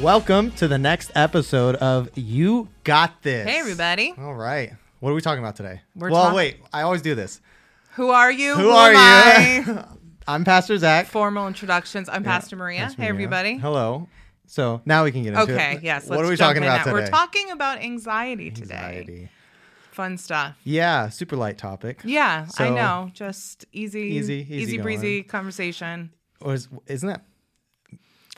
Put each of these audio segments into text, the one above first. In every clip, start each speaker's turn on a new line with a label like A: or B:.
A: Welcome to the next episode of You Got This.
B: Hey, everybody.
A: All right. What are we talking about today?
B: We're
A: well,
B: talk-
A: wait. I always do this.
B: Who are you?
A: Who,
B: am
A: are
B: I?
A: you? I'm Pastor Zach.
B: Formal introductions. I'm Pastor Maria.
A: Pastor
B: hey,
A: Maria.
B: everybody.
A: Hello. So now we can get into it.
B: Okay, yes.
A: What are we talking about
B: now.
A: today?
B: We're talking about anxiety today.
A: Anxiety.
B: Fun stuff.
A: Yeah, super light topic.
B: Yeah, I know. Just easy,
A: Easy, easy
B: easy breezy conversation.
A: Or is, isn't that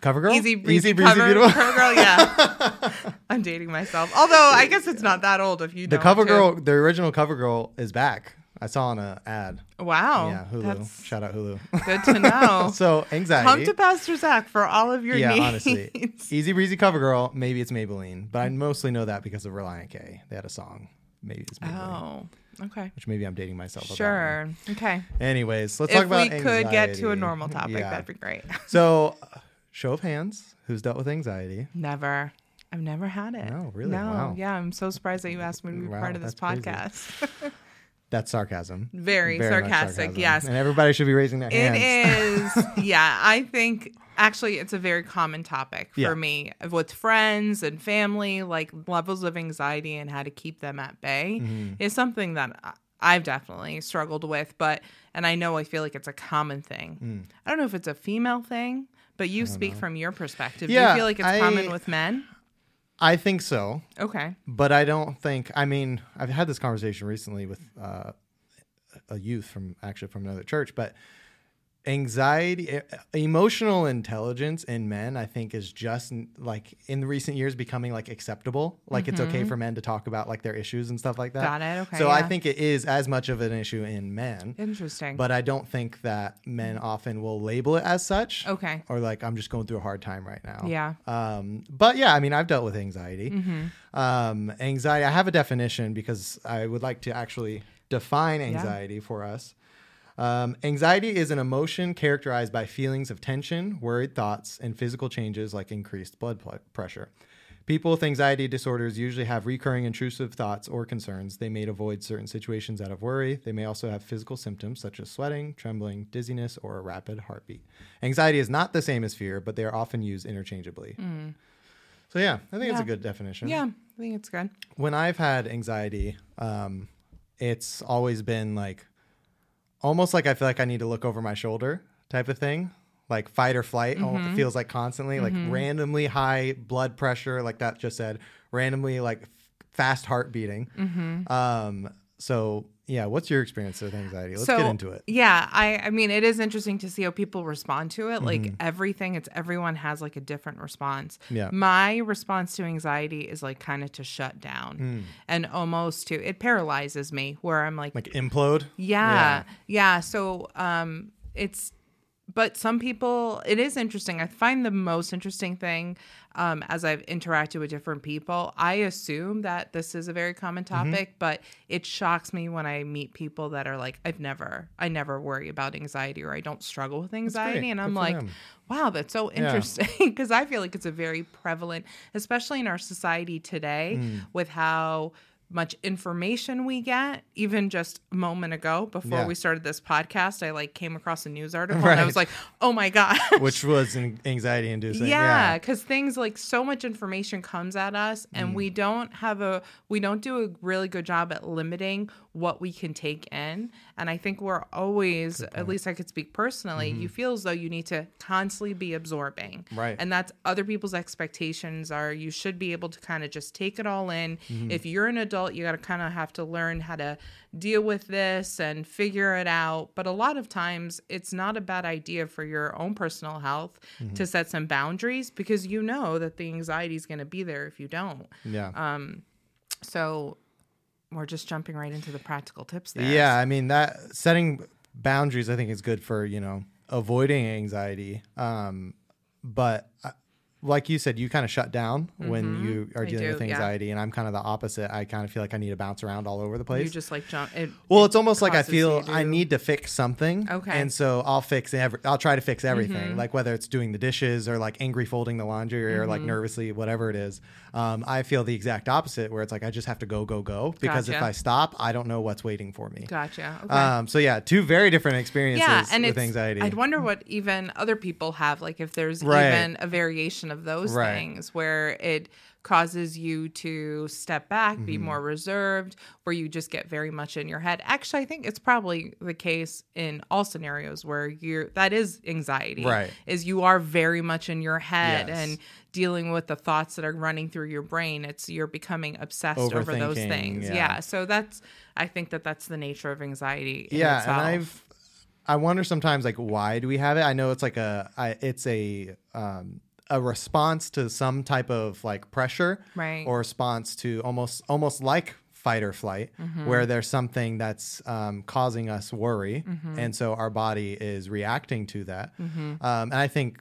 A: Cover Girl?
B: Easy breezy,
A: Easy breezy
B: cover,
A: beautiful.
B: cover girl. Yeah, I'm dating myself. Although I guess it's not that old if you
A: the
B: know
A: Cover
B: it, too.
A: Girl, the original Cover Girl is back. I saw on a ad.
B: Wow,
A: yeah, Hulu.
B: That's
A: Shout out Hulu.
B: good to know.
A: so anxiety.
B: Come to Pastor Zach for all of your
A: yeah,
B: needs.
A: honestly, Easy Breezy Cover Girl. Maybe it's Maybelline, but I mostly know that because of Relient K. They had a song. Maybe it's Maybelline,
B: Oh, okay.
A: which maybe I'm dating myself. about
B: Sure. Okay.
A: Anyways, let's
B: if
A: talk about
B: we could get to a
A: anxiety.
B: normal topic,
A: Yeah.
B: that'd be great.
A: So, uh, show of hands. Who's dealt with anxiety?
B: Never. I've never had it.
A: No, really?
B: No.
A: Wow.
B: Yeah, I'm so surprised that you asked me to be
A: Wow,
B: part of this podcast.
A: That's sarcasm.
B: Very,
A: Very
B: sarcastic.
A: sarcasm.
B: Yes.
A: And everybody should be raising their
B: It
A: hands.
B: is. yeah, I think actually it's a very common topic for
A: Yeah.
B: me with friends and family. Like levels of anxiety and how to keep them at bay
A: Mm-hmm.
B: is something that I've definitely struggled with. But, and I know I feel like it's a common thing.
A: Mm.
B: I don't know if it's a female thing, but you speak from your perspective.
A: Yeah, Do
B: you feel like it's
A: I-
B: common with men?
A: I think so.
B: Okay.
A: but I don't think. I mean, I've had this conversation recently with uh, a youth from actually from another church, but anxiety, emotional intelligence in men, I think, is just like in the recent years becoming like acceptable. Like it's okay for men to talk about like their issues and stuff like that.
B: Mm-hmm. Got it. Okay,
A: So I think it is as much of an issue in men.
B: Interesting.
A: But I don't think that men often will label it as such.
B: okay.
A: Or like I'm just going through a hard time right now.
B: Yeah.
A: Um, but yeah, I mean, I've dealt with anxiety.
B: Mm-hmm.
A: Um, anxiety. I have a definition because I would like to actually define anxiety for us. Um, anxiety is an emotion characterized by feelings of tension, worried thoughts, and physical changes like increased blood pl- pressure. People with anxiety disorders usually have recurring intrusive thoughts or concerns. They may avoid certain situations out of worry. They may also have physical symptoms such as sweating, trembling, dizziness, or a rapid heartbeat. Anxiety is not the same as fear, but they are often used interchangeably. So, yeah, I think it's a good definition
B: Yeah, I think it's good.
A: when I've had anxiety, um, it's always been like almost like I feel like I need to look over my shoulder type of thing. Like fight or flight
B: Mm-hmm.
A: feels like constantly, like randomly high blood pressure, like that just said, randomly like f- fast heart beating.
B: Mm-hmm.
A: Um, so yeah, what's your experience with anxiety? Let's
B: so,
A: get into it.
B: Yeah, I I mean it is interesting to see how people respond to it. Like
A: Mm-hmm.
B: everything, it's everyone has like a different response.
A: Yeah.
B: My response to anxiety is like kind of to shut down and almost to it paralyzes me where I'm like.
A: Like implode.
B: yeah, yeah. So um it's but some people it is interesting. I find the most interesting thing um, as I've interacted with different people, I assume that this is a very common
A: Mm-hmm.
B: topic, but it shocks me when I meet people that are like, I've never, I never worry about anxiety or I don't struggle with anxiety. And I'm like, wow, that's so interesting because I feel like it's a very prevalent, especially in our society today
A: Mm.
B: with how much information we get even just a moment ago before
A: Yeah.
B: we started this podcast i like came across a news article and i was like oh my god
A: Which was an anxiety inducing.
B: yeah because things like so much information comes at us and
A: Mm.
B: we don't have a we don't do a really good job at limiting what we can take in and i think we're always at least i could speak personally you feel as though you need to constantly be absorbing
A: Mm-hmm. Right.
B: and that's other people's expectations are you should be able to kind of just take it all in
A: Mm-hmm.
B: if you're an adult you got to kind of have to learn how to deal with this and figure it out but a lot of times it's not a bad idea for your own personal health
A: Mm-hmm.
B: to set some boundaries because you know that the anxiety is going to be there if you don't
A: Yeah.
B: Um, so we're just jumping right into the practical tips there
A: Yeah, I mean that setting boundaries I think is good for, you know, avoiding anxiety. Um but uh, like you said, you kind of shut down when you are
B: Mm-hmm.
A: Dealing
B: do,
A: with
B: yeah.
A: anxiety, and I'm kind of the opposite. I kind of feel like I need to bounce around all over the place.
B: you just like jump it,
A: Well, it's almost like I feel I need to fix something.
B: Okay. Mm-hmm.
A: And so I'll fix every I'll try to fix everything. Like whether it's doing the dishes or like angry folding the laundry or like
B: Mm-hmm.
A: nervously, whatever it is. Um, I feel the exact opposite where it's like I just have to go, go, go. Because if I stop, I don't know what's waiting for me.
B: gotcha okay.
A: Um, so yeah, two very different experiences
B: yeah and
A: with anxiety.
B: i'd wonder what even other people have like if there's
A: Right.
B: even a variation of those
A: Right.
B: things where it causes you to step back, be
A: Mm-hmm.
B: more reserved, where you just get very much in your head. Actually, I think it's probably the case in all scenarios where you're that is anxiety.
A: Right.
B: Is you are very much in your head
A: Yes.
B: and dealing with the thoughts that are running through your brain. It's you're becoming obsessed over those things.
A: yeah.
B: Yeah. So that's I think that that's the nature of anxiety.
A: yeah
B: itself.
A: and i've i wonder sometimes like why do we have it i know it's like a I, it's a um a response to some type of like pressure
B: Right.
A: or response to almost almost like fight or flight
B: Mm-hmm.
A: where there's something that's um, causing us worry
B: Mm-hmm.
A: and so our body is reacting to that um, and i think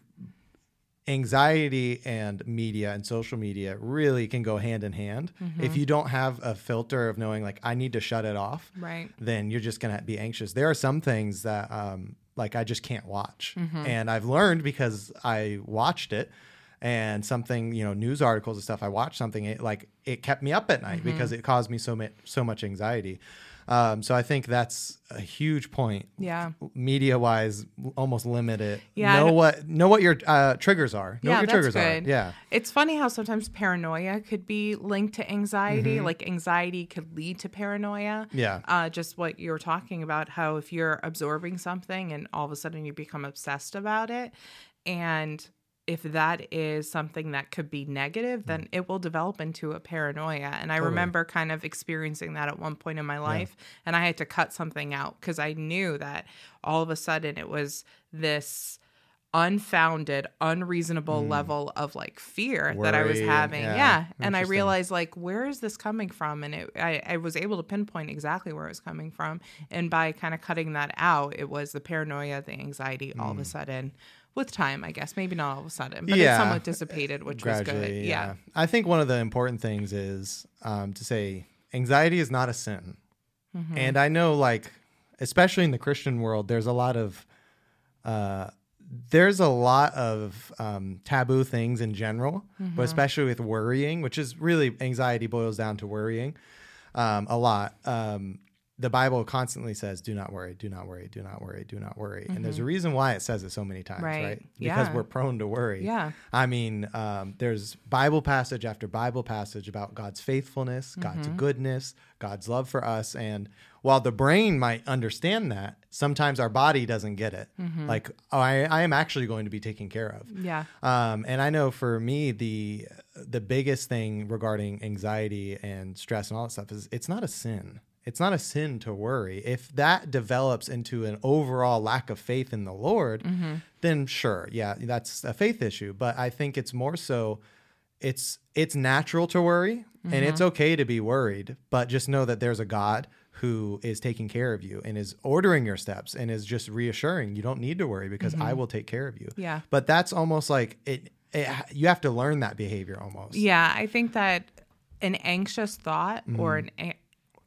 A: anxiety and media and social media really can go hand in hand
B: Mm-hmm.
A: if you don't have a filter of knowing like i need to shut it off
B: Right.
A: then you're just gonna be anxious. There are some things that um like I just can't watch.
B: Mm-hmm.
A: And I've learned because I watched it and something, you know, news articles and stuff, I watched something it like it kept me up at night
B: Mm-hmm.
A: because it caused me so much so much anxiety. Um, so I think that's a huge point.
B: Yeah.
A: Media wise, almost limit it.
B: Yeah,
A: Know what know what your uh, triggers are. Know
B: yeah,
A: what your triggers
B: good.
A: are. Yeah.
B: It's funny how sometimes paranoia could be linked to anxiety.
A: Mm-hmm.
B: Like anxiety could lead to paranoia.
A: Yeah.
B: Uh, just what you were talking about, how if you're absorbing something and all of a sudden you become obsessed about it, and if that is something that could be negative, then it will develop into a paranoia. And I remember kind of experiencing that at one point in my life, and I had to cut something out because I knew that all of a sudden it was this unfounded, unreasonable level of like fear that I was
A: Mm. Worry
B: having.
A: yeah,
B: Yeah. And I realized like where is this coming from? And it I, I was able to pinpoint exactly where it was coming from. And by kind of cutting that out, it was the paranoia, the anxiety all of a sudden. With time, I guess. Maybe not all of a sudden, but.
A: Yeah.
B: it somewhat dissipated, which was good.
A: Gradually,
B: Yeah.
A: I think one of the important things is um, to say anxiety is not a sin.
B: Mm-hmm.
A: And I know, like, especially in the Christian world, there's a lot of uh, there's a lot of um, taboo things in general,
B: Mm-hmm.
A: but especially with worrying, which is really anxiety boils down to worrying um, a lot. Um, the Bible constantly says, "Do not worry, do not worry, do not worry, do not worry," and there's a reason why it says it so many times,
B: Mm-hmm. Right.
A: right? Because
B: Yeah.
A: we're prone to worry.
B: Yeah.
A: I mean, um, there's Bible passage after Bible passage about God's faithfulness, God's
B: Mm-hmm.
A: goodness, God's love for us. And while the brain might understand that, sometimes our body doesn't get it.
B: Mm-hmm.
A: Like, oh, I, I am actually going to be taken care of.
B: Yeah.
A: Um, and I know for me, the the biggest thing regarding anxiety and stress and all that stuff is it's not a sin. It's not a sin to worry. If that develops into an overall lack of faith in the Lord, mm-hmm. then sure, yeah, that's a faith issue. But I think it's more so it's it's natural to worry and it's mm-hmm. okay to be worried, but just know that there's a God who is taking care of you and is ordering your steps and is just reassuring you don't need to worry because I mm-hmm. will take care of you.
B: Yeah.
A: But that's almost like it, it you have to learn that behavior almost.
B: Yeah, I think that an anxious thought or
A: Mm-hmm.
B: an a-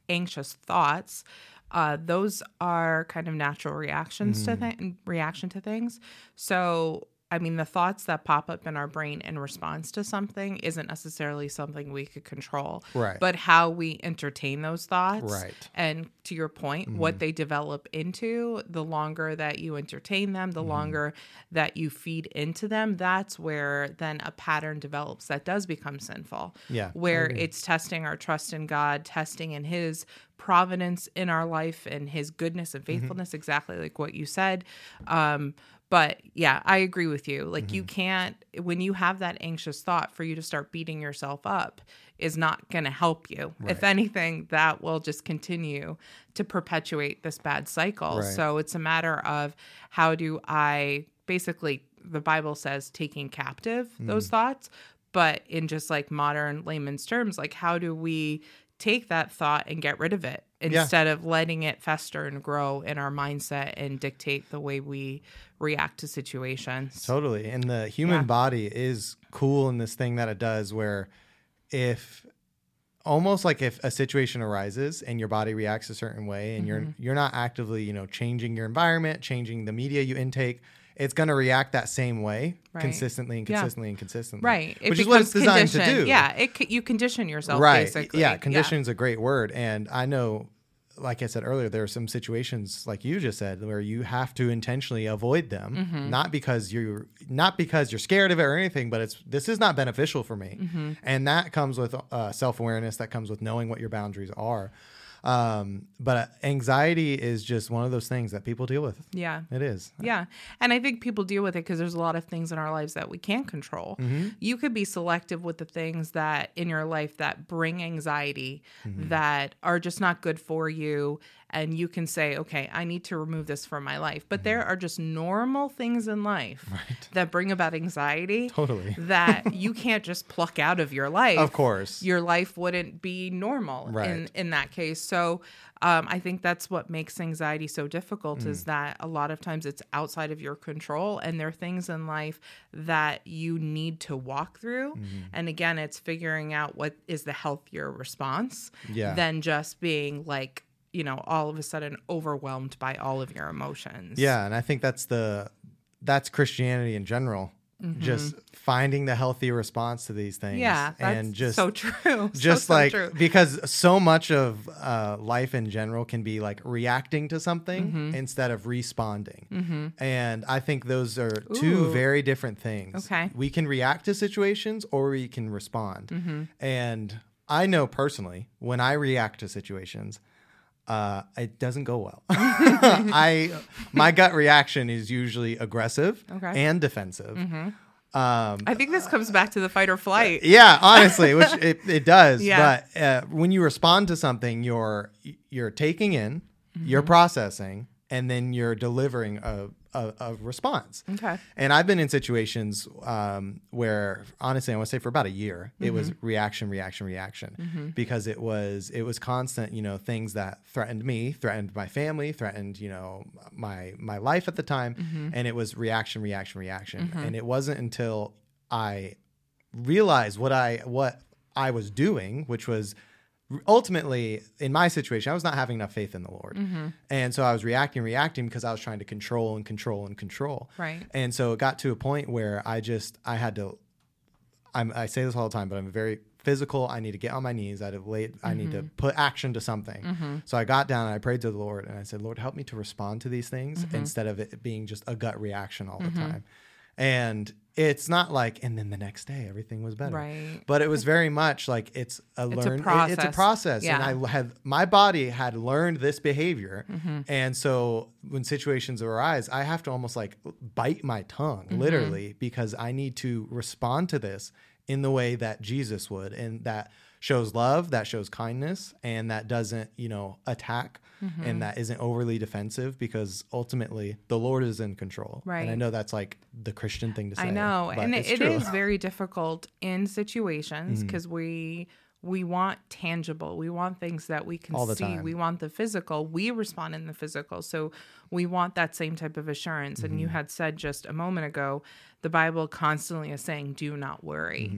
B: anxious thoughts, uh, those are kind of natural reactions
A: Mm-hmm.
B: to th- reaction to things. So, I mean, the thoughts that pop up in our brain in response to something isn't necessarily something we could control,
A: Right.
B: But how we entertain those thoughts,
A: Right. Mm-hmm.
B: And to your point, what they develop into, the longer that you entertain them,
A: Mm-hmm.
B: the longer that you feed into them, that's where then a pattern develops that does become sinful.
A: Yeah,
B: Where it's testing our trust in God, testing in His providence in our life and His goodness and
A: Mm-hmm.
B: faithfulness, exactly like what you said. Um, but yeah, I agree with you. Like, you
A: Mm-hmm.
B: can't, when you have that anxious thought, for you to start beating yourself up is not going to help you. If anything, that will just continue to perpetuate this bad cycle.
A: Right.
B: So it's a matter of how do I basically, the Bible says, taking captive those
A: Mm.
B: thoughts, but in just like modern layman's terms, like how do we take that thought and get rid of it
A: Yeah.
B: instead of letting it fester and grow in our mindset and dictate the way we react to situations?
A: Totally. And the human
B: Yeah.
A: body is cool in this thing that it does where if almost like if a situation arises and your body reacts a certain way and you're
B: Mm-hmm.
A: you're not actively, you know, changing your environment, changing the media you intake, it's going to react that same way
B: Right.
A: consistently and
B: Yeah.
A: consistently and consistently.
B: Right. It
A: Which is what it's designed to do.
B: Yeah. It you condition yourself
A: right
B: basically.
A: yeah condition's a great word and i know like I said earlier, there are some situations like you just said where you have to intentionally avoid them,
B: Mm-hmm.
A: not because you're not because you're scared of it or anything, but it's this is not beneficial for me,
B: Mm-hmm.
A: and that comes with uh, self awareness. That comes with knowing what your boundaries are. Um, but anxiety is just one of those things that people deal with.
B: Yeah.
A: It is.
B: Yeah. And I think people deal with it because there's a lot of things in our lives that we can't control.
A: Mm-hmm.
B: You could be selective with the things that in your life that bring anxiety,
A: Mm-hmm.
B: that are just not good for you. And you can say, okay, I need to remove this from my life. But there
A: Mm-hmm.
B: are just normal things in life that bring about anxiety
A: Totally.
B: that you can't just pluck out of your life
A: Of course.
B: your life wouldn't be normal in
A: Right.
B: in that case. So um, I think that's what makes anxiety so difficult
A: Mm.
B: is that a lot of times it's outside of your control, and there are things in life that you need to walk through.
A: Mm-hmm.
B: And again, it's figuring out what is the healthier response
A: Yeah.
B: than just being like you know all of a sudden overwhelmed by all of your emotions.
A: Yeah, and I think that's the that's Christianity in general. Just finding the healthy response to these things.
B: Mm-hmm. Yeah, that's
A: and just
B: so true.
A: Just
B: so
A: like
B: true.
A: because so much of uh, life in general can be like reacting to something
B: Mm-hmm.
A: instead of responding and i think those are two very different things
B: Okay. Mm-hmm.
A: we can react to situations or we can respond and i know personally when i react to situations uh, it doesn't go well. I my gut reaction is usually aggressive
B: Okay.
A: and defensive. Um,
B: I think this comes back to the fight or flight.
A: yeah, honestly, which it, it does.
B: Yeah.
A: But uh, when you respond to something, you're you're taking in, you're
B: Mm-hmm.
A: processing, and then you're delivering a, a, a response.
B: Okay.
A: And I've been in situations um, where, honestly, I want to say for about a year, it was
B: Mm-hmm.
A: reaction, reaction, reaction, because it was it was constant. You know, things that threatened me, threatened my family, threatened you know my my life at the time,
B: Mm-hmm.
A: and it was reaction, reaction, reaction. And it wasn't until I realized what I what I was doing, which was ultimately in my situation, I was not having enough faith in the Lord, mm-hmm. and so I was reacting, reacting because I was trying to control and control and control.
B: Right.
A: And so it got to a point where I just I had to. I'm, I say this all the time, but I'm very physical. I need to get on my knees. I to lay, I need to mm-hmm. put action to something. Mm-hmm. So I got down and I prayed to the Lord and I said, Lord, help me to respond to these things instead of it being just a gut reaction all the time. And it's not like, and then the next day everything was better.
B: Right.
A: But it was very much like it's a
B: a
A: learn. it- It's a
B: process.
A: process,
B: Yeah.
A: and I had my body had learned this behavior,
B: Mm-hmm.
A: and so when situations arise, I have to almost like bite my tongue,
B: Mm-hmm.
A: literally, because I need to respond to this in the way that Jesus would, and that shows love, that shows kindness, and that doesn't, you know, attack,
B: Mm-hmm.
A: and that isn't overly defensive, because ultimately the Lord is in control. Right. And I know that's like the Christian thing to say.
B: I know, and it, it is very difficult in situations
A: Mm-hmm.
B: because we we want tangible. We want things that we can
A: All the
B: see.
A: time.
B: We want the physical. We respond in the physical. So we want that same type of assurance. And you
A: Mm-hmm.
B: had said just a moment ago, the Bible constantly is saying, "Do not worry."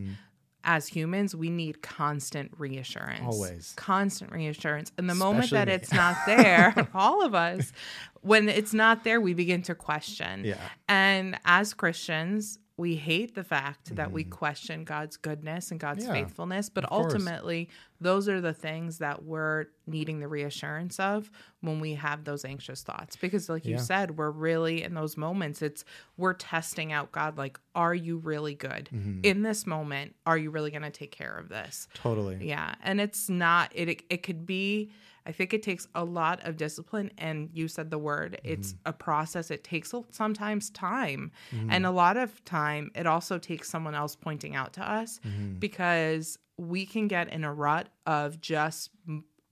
B: As humans, we need constant reassurance.
A: Always.
B: Constant reassurance. And the moment that
A: me.
B: it's not there, all of us, when it's not there, we begin to question.
A: Yeah.
B: And as Christians, we hate the fact that we question God's goodness and God's
A: Mm-hmm. Yeah,
B: faithfulness, but
A: course.
B: ultimately, those are the things that we're needing the reassurance of when we have those anxious thoughts. Because, like you said, we're really in those moments, it's we're testing out God, like, are you really good
A: Mm-hmm.
B: in this moment? Are you really going to take care of this?
A: totally.
B: Yeah, and it's not it it, it could be I think it takes a lot of discipline and you said the word mm-hmm. it's a process. It takes sometimes time mm-hmm. and a lot of time it also takes someone else pointing out to us mm-hmm. because we can get in a rut of just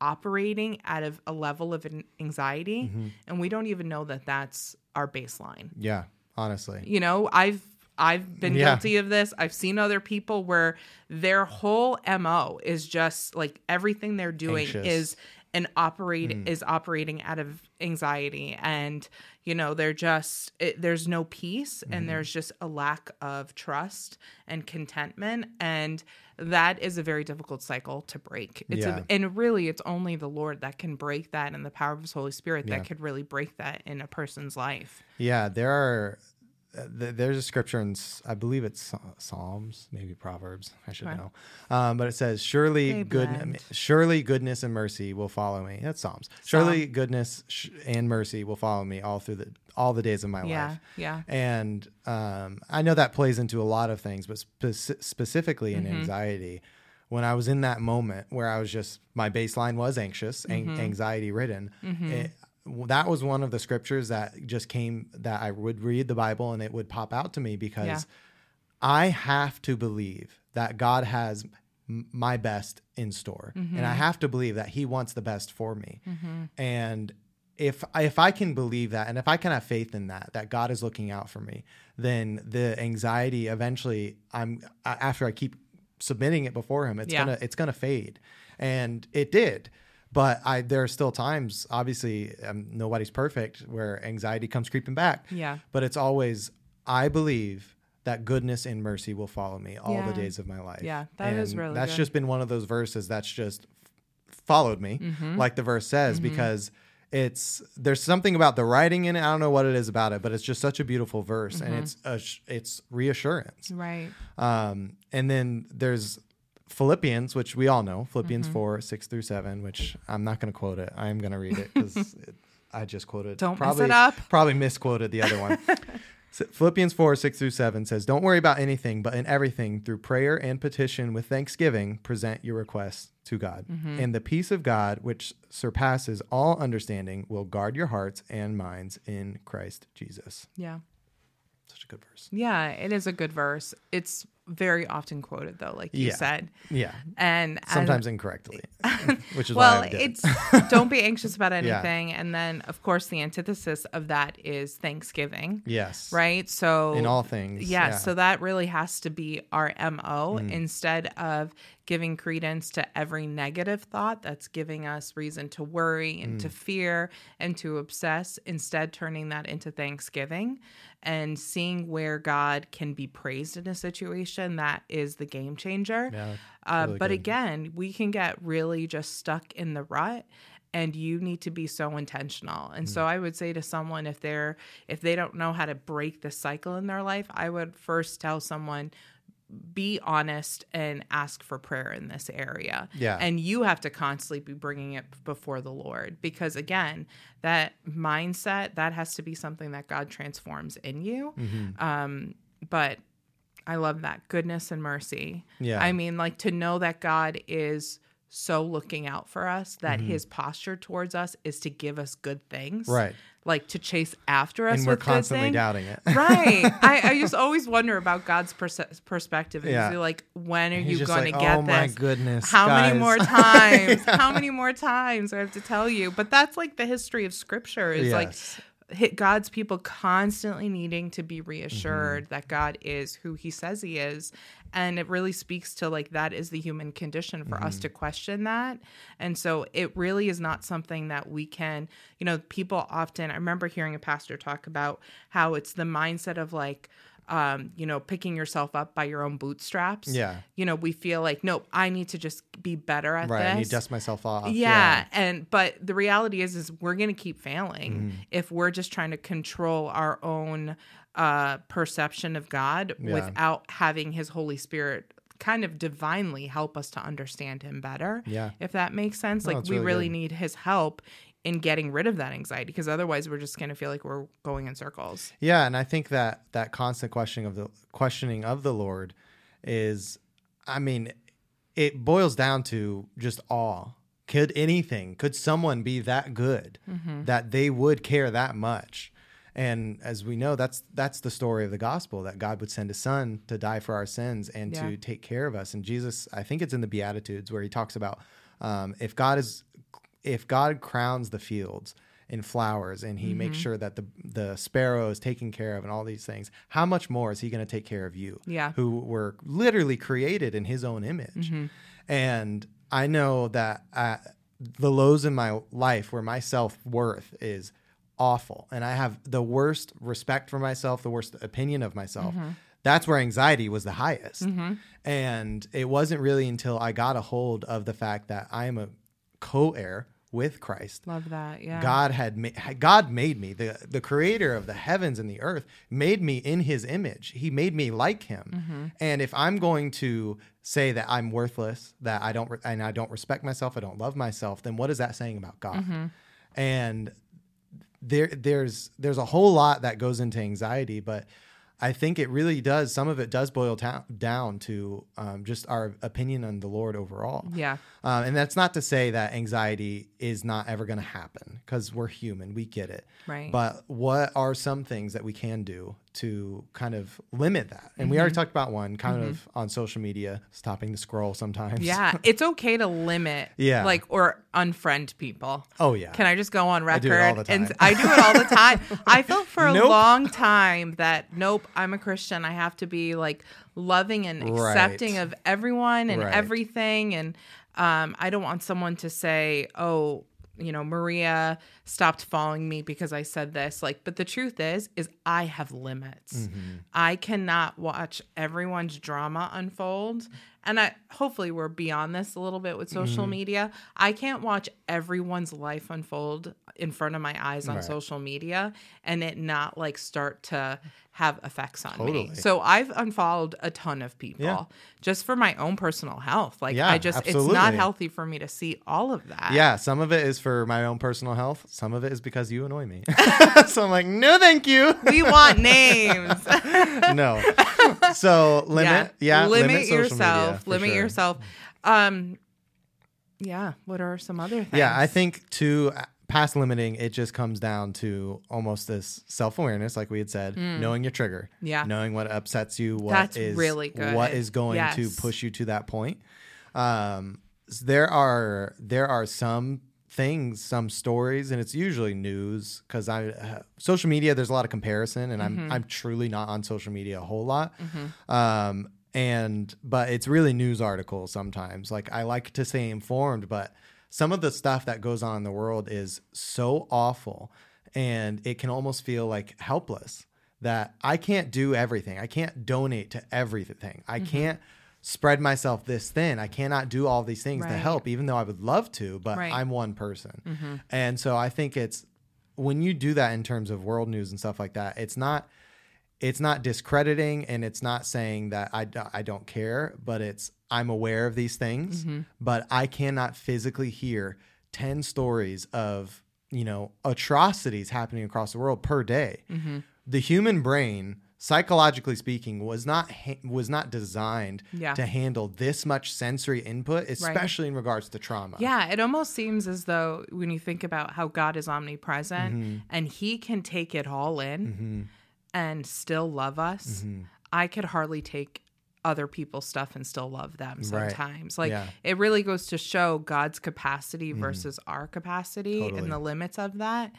B: operating out of a level of an- anxiety and we don't even know that that's our baseline.
A: Yeah, honestly.
B: you know i've i've been
A: Yeah.
B: guilty of this. I've seen other people where their whole mo is just like everything they're doing
A: Anxious.
B: is an operate mm. is operating out of anxiety. And you know they're just it, there's no peace and mm-hmm. there's just a lack of trust and contentment. And that is a very difficult cycle to break. It's
A: Yeah.
B: a, and really it's only the lord that can break that and the power of his holy spirit
A: Yeah.
B: that could really break that in a person's life.
A: Yeah, there are th- there's a scripture in I believe it's Psalms, maybe Proverbs. I should know, um, but it says, "Surely good, surely goodness and mercy will follow me." That's Psalms. Surely goodness sh- and mercy will follow me all through the all the days of my
B: Yeah,
A: life.
B: yeah.
A: And um, I know that plays into a lot of things, but spec- specifically in anxiety. When I was in that moment where I was just my baseline was anxious, an- anxiety ridden. It, that was one of the scriptures that just came that I would read the Bible and it would pop out to me because
B: Yeah.
A: I have to believe that God has my best in store, and I mm-hmm. have to believe that He wants the best for me. Mm-hmm. And if if I can believe that, and if I can have faith in that, that God is looking out for me, then the anxiety eventually, I'm after I keep submitting it before Him, it's
B: Yeah.
A: gonna it's gonna fade, and it did. But I there are still times, obviously, um, nobody's perfect, where anxiety comes creeping back
B: Yeah.
A: but it's always I believe that goodness and mercy will follow me all
B: Yeah.
A: the days of my life.
B: Yeah, that is
A: And
B: really
A: That's
B: good.
A: just been one of those verses that's just followed me,
B: Mm-hmm.
A: like the verse says, because it's there's something about the writing in it. I don't know what it is about it, but it's just such a beautiful verse, and
B: Mm-hmm.
A: it's a, sh- it's reassurance.
B: Right.
A: Um, and then there's Philippians, which we all know, Philippians
B: Mm-hmm.
A: 4, 6 through 7, which I'm not going to quote it. I'm going to read it because I just quoted.
B: Don't mess
A: probably,
B: it up.
A: Probably misquoted the other one. So Philippians 4, 6 through 7 says, Don't worry about anything, but in everything, through prayer and petition with thanksgiving, present your requests to God.
B: Mm-hmm.
A: And the peace of God, which surpasses all understanding, will guard your hearts and minds in Christ Jesus.
B: Yeah.
A: Such a good verse.
B: Yeah, it is a good verse. It's very often quoted though, like you
A: Yeah.
B: said.
A: Yeah.
B: And
A: Sometimes incorrectly, which is
B: well,
A: why I did.
B: it's don't be anxious about
A: Yeah.
B: anything. And then of course the antithesis of that is Thanksgiving.
A: Yes.
B: Right. So
A: In all things.
B: Yeah,
A: yeah. Mm.
B: so that really has to be our MO instead of giving credence to every negative thought that's giving us reason to worry and
A: Mm.
B: to fear and to obsess, instead turning that into thanksgiving and seeing where God can be praised in a situation that is the game changer.
A: Yeah,
B: uh,
A: really
B: but
A: good.
B: again, we can get really just stuck in the rut and you need to be so intentional. And
A: Mm.
B: so I would say to someone if they're if they don't know how to break the cycle in their life, I would first tell someone be honest and ask for prayer in this area.
A: Yeah.
B: And you have to constantly be bringing it before the Lord because again, that mindset that has to be something that God transforms in you.
A: Mm-hmm.
B: Um but I love that goodness and mercy.
A: Yeah.
B: I mean, like to know that God is so looking out for us, that his posture towards us is to give us good things.
A: Mm-hmm. Right.
B: Like to chase after us.
A: and we're constantly doubting it.
B: Right. I, I just always wonder about God's perse- perspective. And
A: Yeah.
B: yeah. like, when are you going
A: like,
B: to get this?
A: "Oh my goodness,
B: How many more times? How many more times do I have to tell you? But that's like the history of scripture is like
A: Yes.
B: hit God's people constantly needing to be reassured
A: Mm-hmm.
B: that God is who he says he is. And it really speaks to like that is the human condition for
A: Mm-hmm.
B: us to question that. And so it really is not something that we can, you know, people often I remember hearing a pastor talk about how it's the mindset of like um, you know, picking yourself up by your own bootstraps.
A: Yeah.
B: You know, we feel like, nope, I need to just be better at
A: Right. I need
B: this
A: to dust myself off.
B: yeah, and but the reality is is we're going to keep failing
A: Mm-hmm.
B: if we're just trying to control our own uh perception of God
A: Yeah.
B: without having his holy spirit kind of divinely help us to understand him better.
A: Yeah.
B: If that makes sense,
A: No,
B: like we
A: really
B: really need his help in getting rid of that anxiety because otherwise we're just going to feel like we're going in circles.
A: Yeah, and I think that that constant questioning of the questioning of the Lord is, I mean, it boils down to just awe. Could anything, could someone be that good that they would care that much? And as we know, that's that's the story of the gospel that God would send a Son to die for our sins and
B: Yeah.
A: to take care of us. And Jesus, I think it's in the Beatitudes where He talks about um, if God is if God crowns the fields in flowers and he makes
B: Mm-hmm.
A: sure that the the sparrow is taken care of and all these things, how much more is he going to take care of you?
B: Yeah.
A: Who were literally created in his own image.
B: Mm-hmm.
A: And I know that uh, the lows in my life where my self worth is awful and I have the worst respect for myself, the worst opinion of myself.
B: Mm-hmm.
A: That's where anxiety was the highest. And it wasn't really until I got a hold of the fact that I am a co heir with Christ.
B: Love that. Yeah.
A: God had ma- God made me the the creator of the heavens and the earth made me in His image. He made me like Him.
B: Mm-hmm.
A: And if I'm going to say that I'm worthless, that I don't re- and I don't respect myself, I don't love myself, then what is that saying about God?
B: Mm-hmm.
A: And there there's there's a whole lot that goes into anxiety, but I think it really does. Some of it does boil ta- down to um, just our opinion on the Lord overall.
B: Yeah.
A: Um, and that's not to say that anxiety is not ever going to happen because we're human. We get it.
B: Right.
A: But what are some things that we can do to kind of limit that? And we already
B: Mm-hmm.
A: talked about one kind of on social media, stopping the scroll sometimes.
B: Yeah. It's okay to limit.
A: Yeah.
B: Like or unfriend people.
A: Oh, yeah.
B: Can I just go on record?
A: do it all the
B: And. I do it all the time. I felt for a long time that nope, I'm a Christian. I have to be like loving and
A: Right.
B: accepting of everyone and
A: Right.
B: everything. And um, I don't want someone to say, "Oh, you know, Maria stopped following me because I said this." Like, but the truth is, is I have limits.
A: Mm-hmm.
B: I cannot watch everyone's drama unfold. And I hopefully we're beyond this a little bit with social
A: Mm-hmm.
B: media. I can't watch everyone's life unfold in front of my eyes on
A: Right.
B: social media and it not like start to have effects on me. So I've unfollowed a ton of people
A: Yeah.
B: just for my own personal health. Like
A: Yeah,
B: I just it's not healthy for me to see all of that.
A: Yeah, some of it is for my own personal health. Some of it is because you annoy me. so I'm like, no, thank you.
B: We want names.
A: no. So limit, yeah,
B: limit,
A: social
B: yourself.
A: media,
B: limit
A: sure.
B: yourself. Um yeah, what are some other things?
A: Yeah, I think to uh, past limiting, it just comes down to almost this self awareness, like we had said, knowing your trigger.
B: Yeah.
A: knowing what upsets you, what
B: That's
A: is
B: really good.
A: what is going to push you to that point. Um, there are there are some things, some stories, and it's usually news because I uh, social media. There's a lot of comparison, and
B: Mm-hmm.
A: I'm I'm truly not on social media a whole lot. Um, and but it's really news articles sometimes. Like I like to stay informed, but some of the stuff that goes on in the world is so awful, and it can almost feel like helpless. That I can't do everything. I can't donate to everything. I can't spread myself this thin. I cannot do all these things to help, even though I would love to, but
B: Right.
A: I'm one person. Mm-hmm. And so I think it's when you do that in terms of world news and stuff like that, it's not it's not discrediting and it's not saying that I, I don't care, but it's I'm aware of these things, mm-hmm. but I cannot physically hear 10 stories of, you know, atrocities happening across the world per day. Mm-hmm. The human brain psychologically speaking was not ha- was not designed
B: Yeah.
A: to handle this much sensory input especially in regards to trauma
B: Yeah, it almost seems as though when you think about how God is omnipresent
A: Mm-hmm.
B: and he can take it all in and still love us,
A: Mm-hmm.
B: I could hardly take other people's stuff and still love them
A: Right.
B: sometimes. Like
A: Yeah. Mm-hmm.
B: it really goes to show God's capacity versus our capacity
A: Totally.
B: and the limits of that.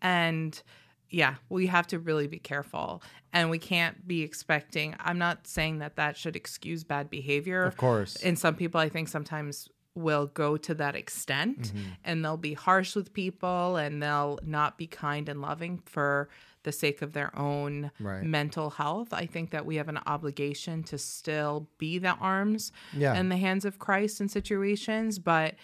B: And yeah, we have to really be careful and we can't be expecting. I'm not saying that that should excuse bad behavior.
A: Of course.
B: And some people, I think, sometimes will go to that extent
A: Mm-hmm.
B: and they'll be harsh with people and they'll not be kind and loving for the sake of their own
A: Right.
B: mental health. I think that we have an obligation to still be the arms
A: Yeah.
B: and the hands of Christ in situations, but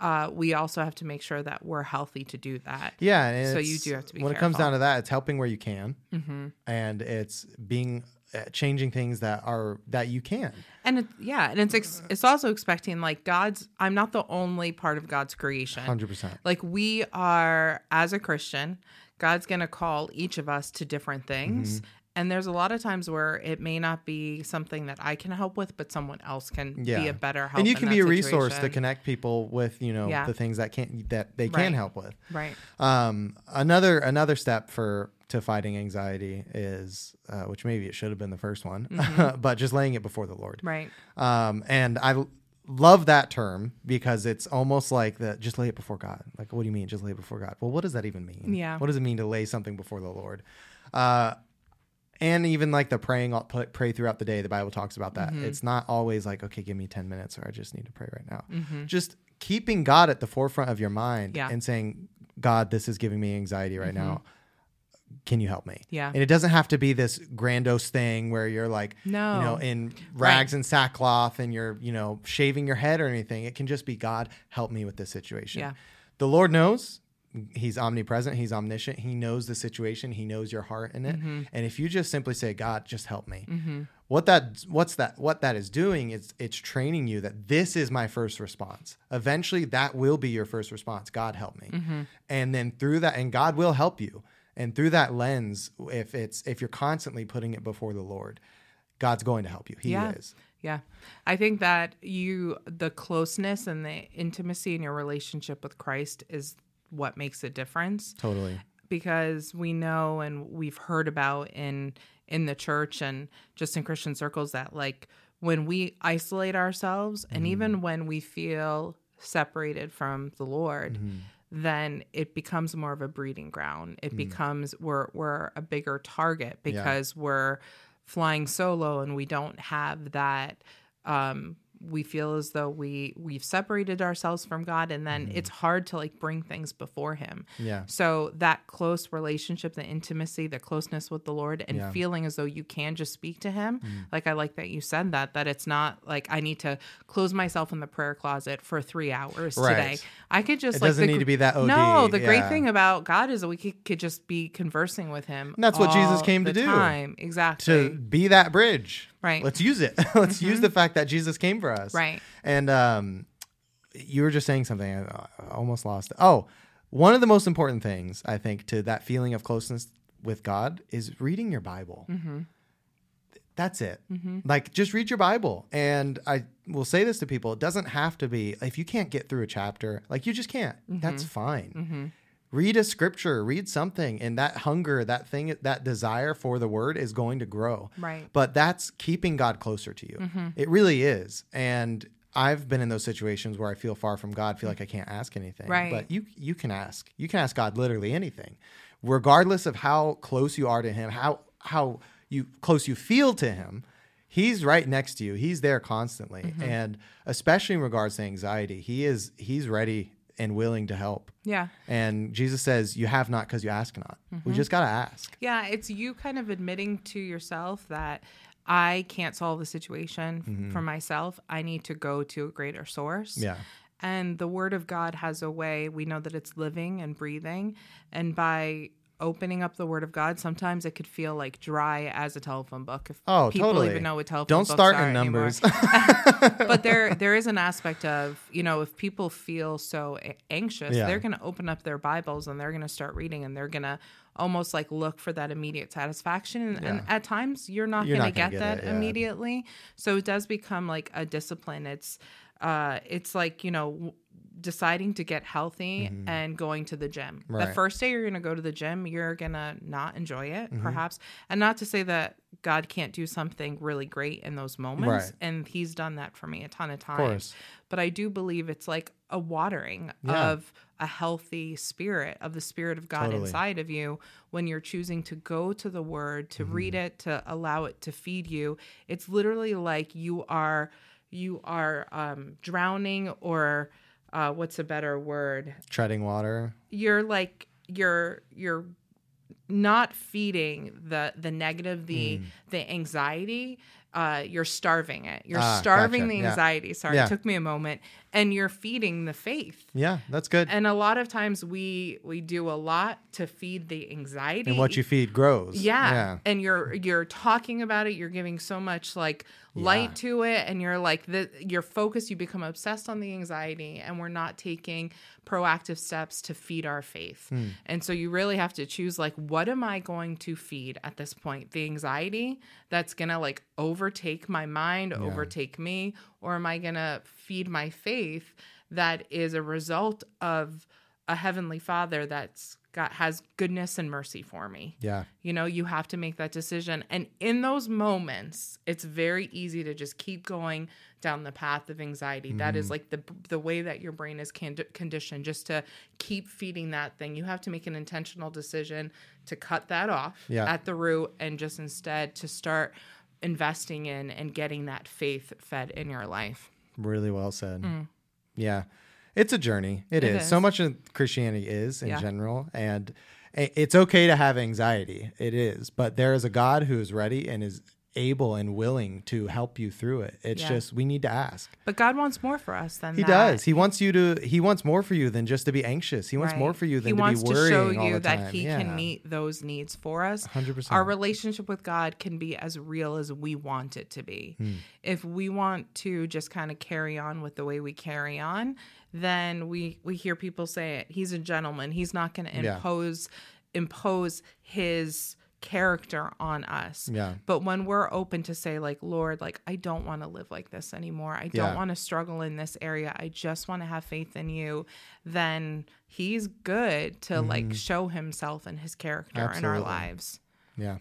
B: uh, we also have to make sure that we're healthy to do that.
A: Yeah, and
B: So you do have to be
A: when it comes down to that, it's helping where you can,
B: Mm-hmm.
A: and it's being uh, changing things that are that you can.
B: And it, yeah, and it's ex- it's also expecting like God's. I'm not the only part of God's creation.
A: Hundred percent.
B: Like we are as a Christian, God's going to call each of us to different things. And there's a lot of times where it may not be something that I can help with, but someone else can
A: Yeah,
B: be a better help.
A: and you can be a resource to connect people with you know
B: Yeah.
A: the things that can that they can help with.
B: Right.
A: Um, another another step for to fighting anxiety is, uh, which maybe it should have been the first one,
B: Mm-hmm.
A: but just laying it before the Lord.
B: Right.
A: Um, and I love that term because it's almost like that. Just lay it before God. Like, what do you mean? Just lay it before God. Well, what does that even mean?
B: Yeah.
A: What does it mean to lay something before the Lord? Uh, and even like the praying, pray throughout the day. The Bible talks about that.
B: Mm-hmm.
A: It's not always like, okay, give me ten minutes, or I just need to pray right now. Just keeping God at the forefront of your mind
B: Yeah.
A: and saying, God, this is giving me anxiety right now. Can you help me?
B: Yeah.
A: And it doesn't have to be this grandiose thing where you're like,
B: No.
A: you know, in rags and sackcloth and you're, you know, shaving your head or anything. It can just be God, help me with this situation.
B: Yeah.
A: the Lord knows. He's omnipresent. He's omniscient. He knows the situation. He knows your heart in it.
B: Mm-hmm.
A: And if you just simply say, "God, just help me," what that what's that what that is doing is it's training you that this is my first response. Eventually, that will be your first response. God, help me.
B: Mm-hmm.
A: And then through that, and God will help you. And through that lens, if it's if you're constantly putting it before the Lord, God's going to help you. He
B: Yeah.
A: is.
B: Yeah. I think that you, the closeness and the intimacy in your relationship with Christ is what makes a difference.
A: Totally.
B: because we know and we've heard about in in the church and just in Christian circles that like when we isolate ourselves and mm-hmm. even when we feel separated from the Lord, mm-hmm. then it becomes more of a breeding ground. It mm. becomes we're we're a bigger target because we're flying solo and we don't have that um we feel as though we we've separated ourselves from God and then it's hard to like bring things before him.
A: Yeah.
B: So that close relationship, the intimacy, the closeness with the Lord and
A: Yeah. Mm.
B: feeling as though you can just speak to him. Like I like that you said that that it's not like I need to close myself in the prayer closet for 3 hours
A: Right.
B: today. I could just
A: It
B: like
A: doesn't
B: the
A: need to be that OD,
B: No, the great thing about God is that we could, could just be conversing with him.
A: And that's what Jesus came to do.
B: Time. Exactly.
A: to be that bridge.
B: Right. Mm-hmm.
A: Let's use it. Let's use the fact that Jesus came for us.
B: Right.
A: And um, you were just saying something. I I almost lost it. Oh, one of the most important things I think to that feeling of closeness with God is reading your Bible.
B: Mm-hmm.
A: That's it. Like just read your Bible. And I will say this to people: it doesn't have to be if you can't get through a chapter, like you just can't.
B: Mm-hmm.
A: That's fine read a scripture read something and that hunger that thing that desire for the word is going to grow.
B: Right.
A: but that's keeping god closer to you. Mm-hmm. It really is. And i've been in those situations where i feel far from god feel like i can't ask anything.
B: Right.
A: but you you can ask. You can ask god literally anything regardless of how close you are to him how how you close you feel to him. He's right next to you. He's there constantly. Mm-hmm. And especially in regards to anxiety he is he's ready and willing to help
B: yeah.
A: and Jesus says, You have not because you ask not. We mm-hmm. just got to ask.
B: Yeah, it's you kind of admitting to yourself that I can't solve the situation mm-hmm. for myself. I need to go to a greater source.
A: Yeah.
B: And the word of God has a way, we know that it's living and breathing. And by opening up the word of God, sometimes it could feel like dry as a telephone book. If
A: Oh,
B: people
A: totally.
B: even know what telephone
A: Don't start in numbers.
B: but there there is an aspect of you know if people feel so anxious
A: Yeah.
B: they're going to open up their bibles and they're going to start reading and they're going to almost like look for that immediate satisfaction and, and at times you're not going to get,
A: get
B: that
A: it, yeah.
B: immediately so it does become like a discipline it's uh it's like you know deciding to get healthy and going to the gym the
A: Mm-hmm.
B: First day you're going to go to the gym you're going to not enjoy it
A: Mm-hmm.
B: perhaps and not to say that god can't do something really great in those moments
A: Right.
B: and he's done that for me a ton of times.
A: course.
B: But I do believe it's like a watering
A: Yeah.
B: of a healthy spirit, of the spirit of God
A: Totally.
B: inside of you when you're choosing to go to the word, to
A: Mm-hmm.
B: read it, to allow it to feed you. It's literally like you are you are um, drowning or uh, what's a better word?
A: Treading water.
B: You're like you're you're not feeding the the negative the the anxiety uh you're starving it you're.
A: Ah,
B: starving
A: gotcha.
B: the
A: Yeah.
B: anxiety sorry
A: Yeah.
B: it took me a moment and you're feeding the faith
A: Yeah, that's good. And,
B: and a lot of times we we do a lot to feed the anxiety And
A: what you feed grows.
B: yeah.
A: Yeah.
B: And you're you're talking about it, you're giving so much like light to it and you're like the your focus you become obsessed on the anxiety and we're not taking proactive steps to feed our faith.
A: Hmm.
B: And so you really have to choose like what am I going to feed at this point? The anxiety that's to like overtake my mind, overtake me or am I to feed my faith that is a result of a heavenly father that's got has goodness and mercy for me.
A: Yeah.
B: You know, you have to make that decision. And in those moments, it's very easy to just keep going down the path of anxiety. That
A: Mm-hmm.
B: is like the the way that your brain is can- conditioned just to keep feeding that thing. You have to make an intentional decision to cut that off
A: Yeah.
B: at the root and just instead to start investing in and getting that faith fed in your life.
A: Really well said. Yeah. It's a journey.
B: Mm. It
A: is. So much of Christianity is in
B: Yeah.
A: general. And it's okay to have anxiety. It is. But there is a God who is ready and is able and willing to help you through it. It's
B: Yeah.
A: just we need to ask.
B: But God wants more for us than
A: He
B: that.
A: does. He wants you to. He wants more for you than just to be anxious. He wants
B: Right.
A: more for you than
B: he
A: to
B: wants
A: be worrying
B: to show you that
A: time.
B: he
A: Yeah.
B: can meet those needs for us
A: 100%.
B: our relationship with god can be as real as we want it to be
A: Hmm.
B: if we want to just kind of carry on with the way we carry on then we we hear people say it he's a gentleman he's not going to
A: Yeah.
B: impose impose his character on us
A: Yeah.
B: but when we're open to say like lord like i don't want to live like this anymore i don't
A: Yeah.
B: want to struggle in this area i just want to have faith in you then he's good to like show himself and his character in our
A: Mm-hmm.
B: Lives
A: Yeah.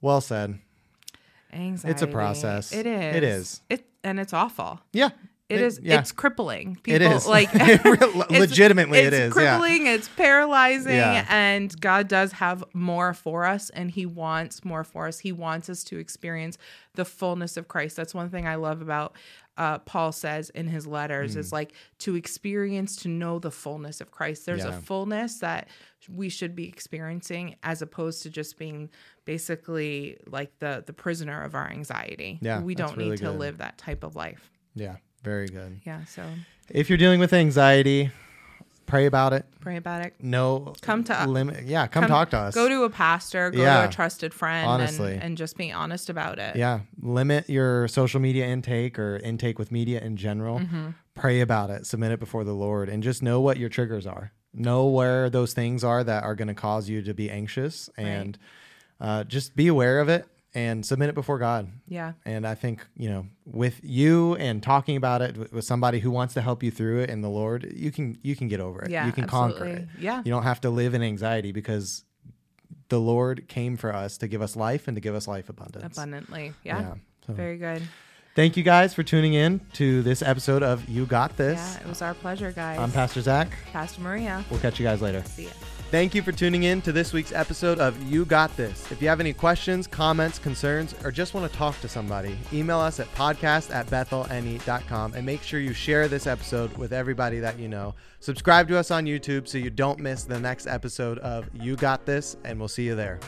A: Well said.
B: anxiety It's a
A: process.
B: it is
A: It is.
B: it and it's awful
A: Yeah.
B: It is
A: Yeah.
B: it's crippling people
A: It is.
B: like
A: It legitimately it
B: it's
A: is, yeah.
B: crippling it's paralyzing
A: Yeah.
B: and god does have more for us and he wants more for us he wants us to experience the fullness of christ that's one thing i love about uh, paul says in his letters
A: Mm.
B: is like to experience to know the fullness of christ there's
A: Yeah.
B: a fullness that we should be experiencing as opposed to just being basically like the the prisoner of our anxiety
A: Yeah,
B: we don't need
A: really
B: to
A: good.
B: live that type of life
A: Yeah. Very good.
B: yeah so
A: If you're dealing with anxiety, pray about it.
B: pray about it
A: No.
B: Come to-
A: limit. Yeah. Come, talk to us.
B: Go to a pastor, go
A: Yeah.
B: to a trusted friend,
A: Honestly.
B: and, and just be honest about it.
A: Yeah. Limit your social media intake or intake with media in general.
B: Mm-hmm.
A: Pray about it. Submit it before the Lord and just know what your triggers are. Know where those things are that are going to cause you to be anxious and uh, just be aware of it and submit it before God.
B: Yeah.
A: And I think, you know, with you and talking about it with, somebody who wants to help you through it in the Lord, you can you can get over it.
B: Yeah,
A: you can conquer it.
B: Yeah.
A: You don't have to live in anxiety because the Lord came for us to give us life and to give us life abundance.
B: Abundantly. Yeah.
A: Yeah. So
B: Very good.
A: thank you guys for tuning in to this episode of You Got This.
B: Yeah. It was our pleasure, guys.
A: I'm Pastor Zach.
B: Pastor Maria.
A: We'll catch you guys later.
B: See ya.
A: Thank you for tuning in to this week's episode of You Got This. If you have any questions, comments, concerns, or just want to talk to somebody, email us at podcast at bethelne.com and make sure you share this episode with everybody that you know. Subscribe to us on YouTube so you don't miss the next episode of You Got This, and we'll see you there.